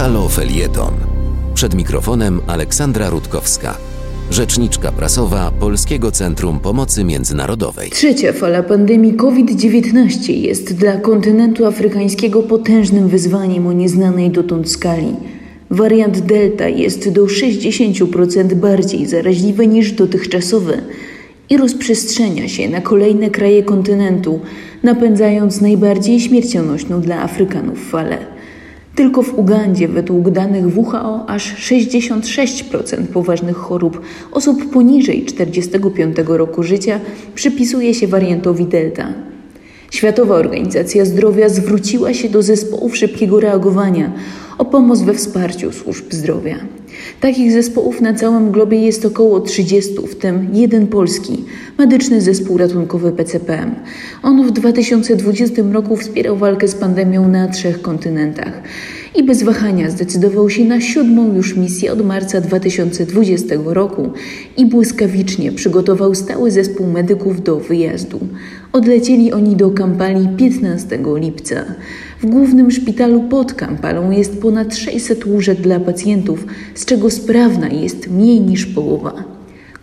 Halo Felieton. Przed mikrofonem Aleksandra Rutkowska, rzeczniczka prasowa Polskiego Centrum Pomocy Międzynarodowej. Trzecia fala pandemii COVID-19 jest dla kontynentu afrykańskiego potężnym wyzwaniem o nieznanej dotąd skali. Wariant Delta jest do 60% bardziej zaraźliwy niż dotychczasowy i rozprzestrzenia się na kolejne kraje kontynentu, napędzając najbardziej śmiercionośną dla Afrykanów falę. Tylko w Ugandzie, według danych WHO, aż 66% poważnych chorób osób poniżej 45 roku życia przypisuje się wariantowi Delta. Światowa Organizacja Zdrowia zwróciła się do zespołów szybkiego reagowania o pomoc we wsparciu służb zdrowia. Takich zespołów na całym globie jest około 30, w tym jeden polski, medyczny zespół ratunkowy PCPM. On w 2020 roku wspierał walkę z pandemią na trzech kontynentach i bez wahania zdecydował się na siódmą już misję od marca 2020 roku i błyskawicznie przygotował stały zespół medyków do wyjazdu. Odlecieli oni do Kampali 15 lipca. W głównym szpitalu pod Kampalą jest ponad 600 łóżek dla pacjentów, z czego sprawna jest mniej niż połowa.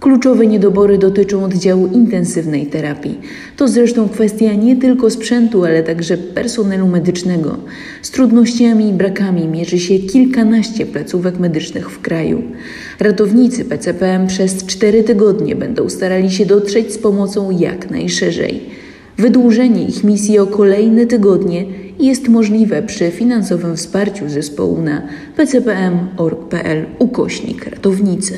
Kluczowe niedobory dotyczą oddziału intensywnej terapii. To zresztą kwestia nie tylko sprzętu, ale także personelu medycznego. Z trudnościami i brakami mierzy się kilkanaście placówek medycznych w kraju. Ratownicy PCPM przez cztery tygodnie będą starali się dotrzeć z pomocą jak najszerzej. Wydłużenie ich misji o kolejne tygodnie jest możliwe przy finansowym wsparciu zespołu na pcpm.org.pl ukośnik ratownicy.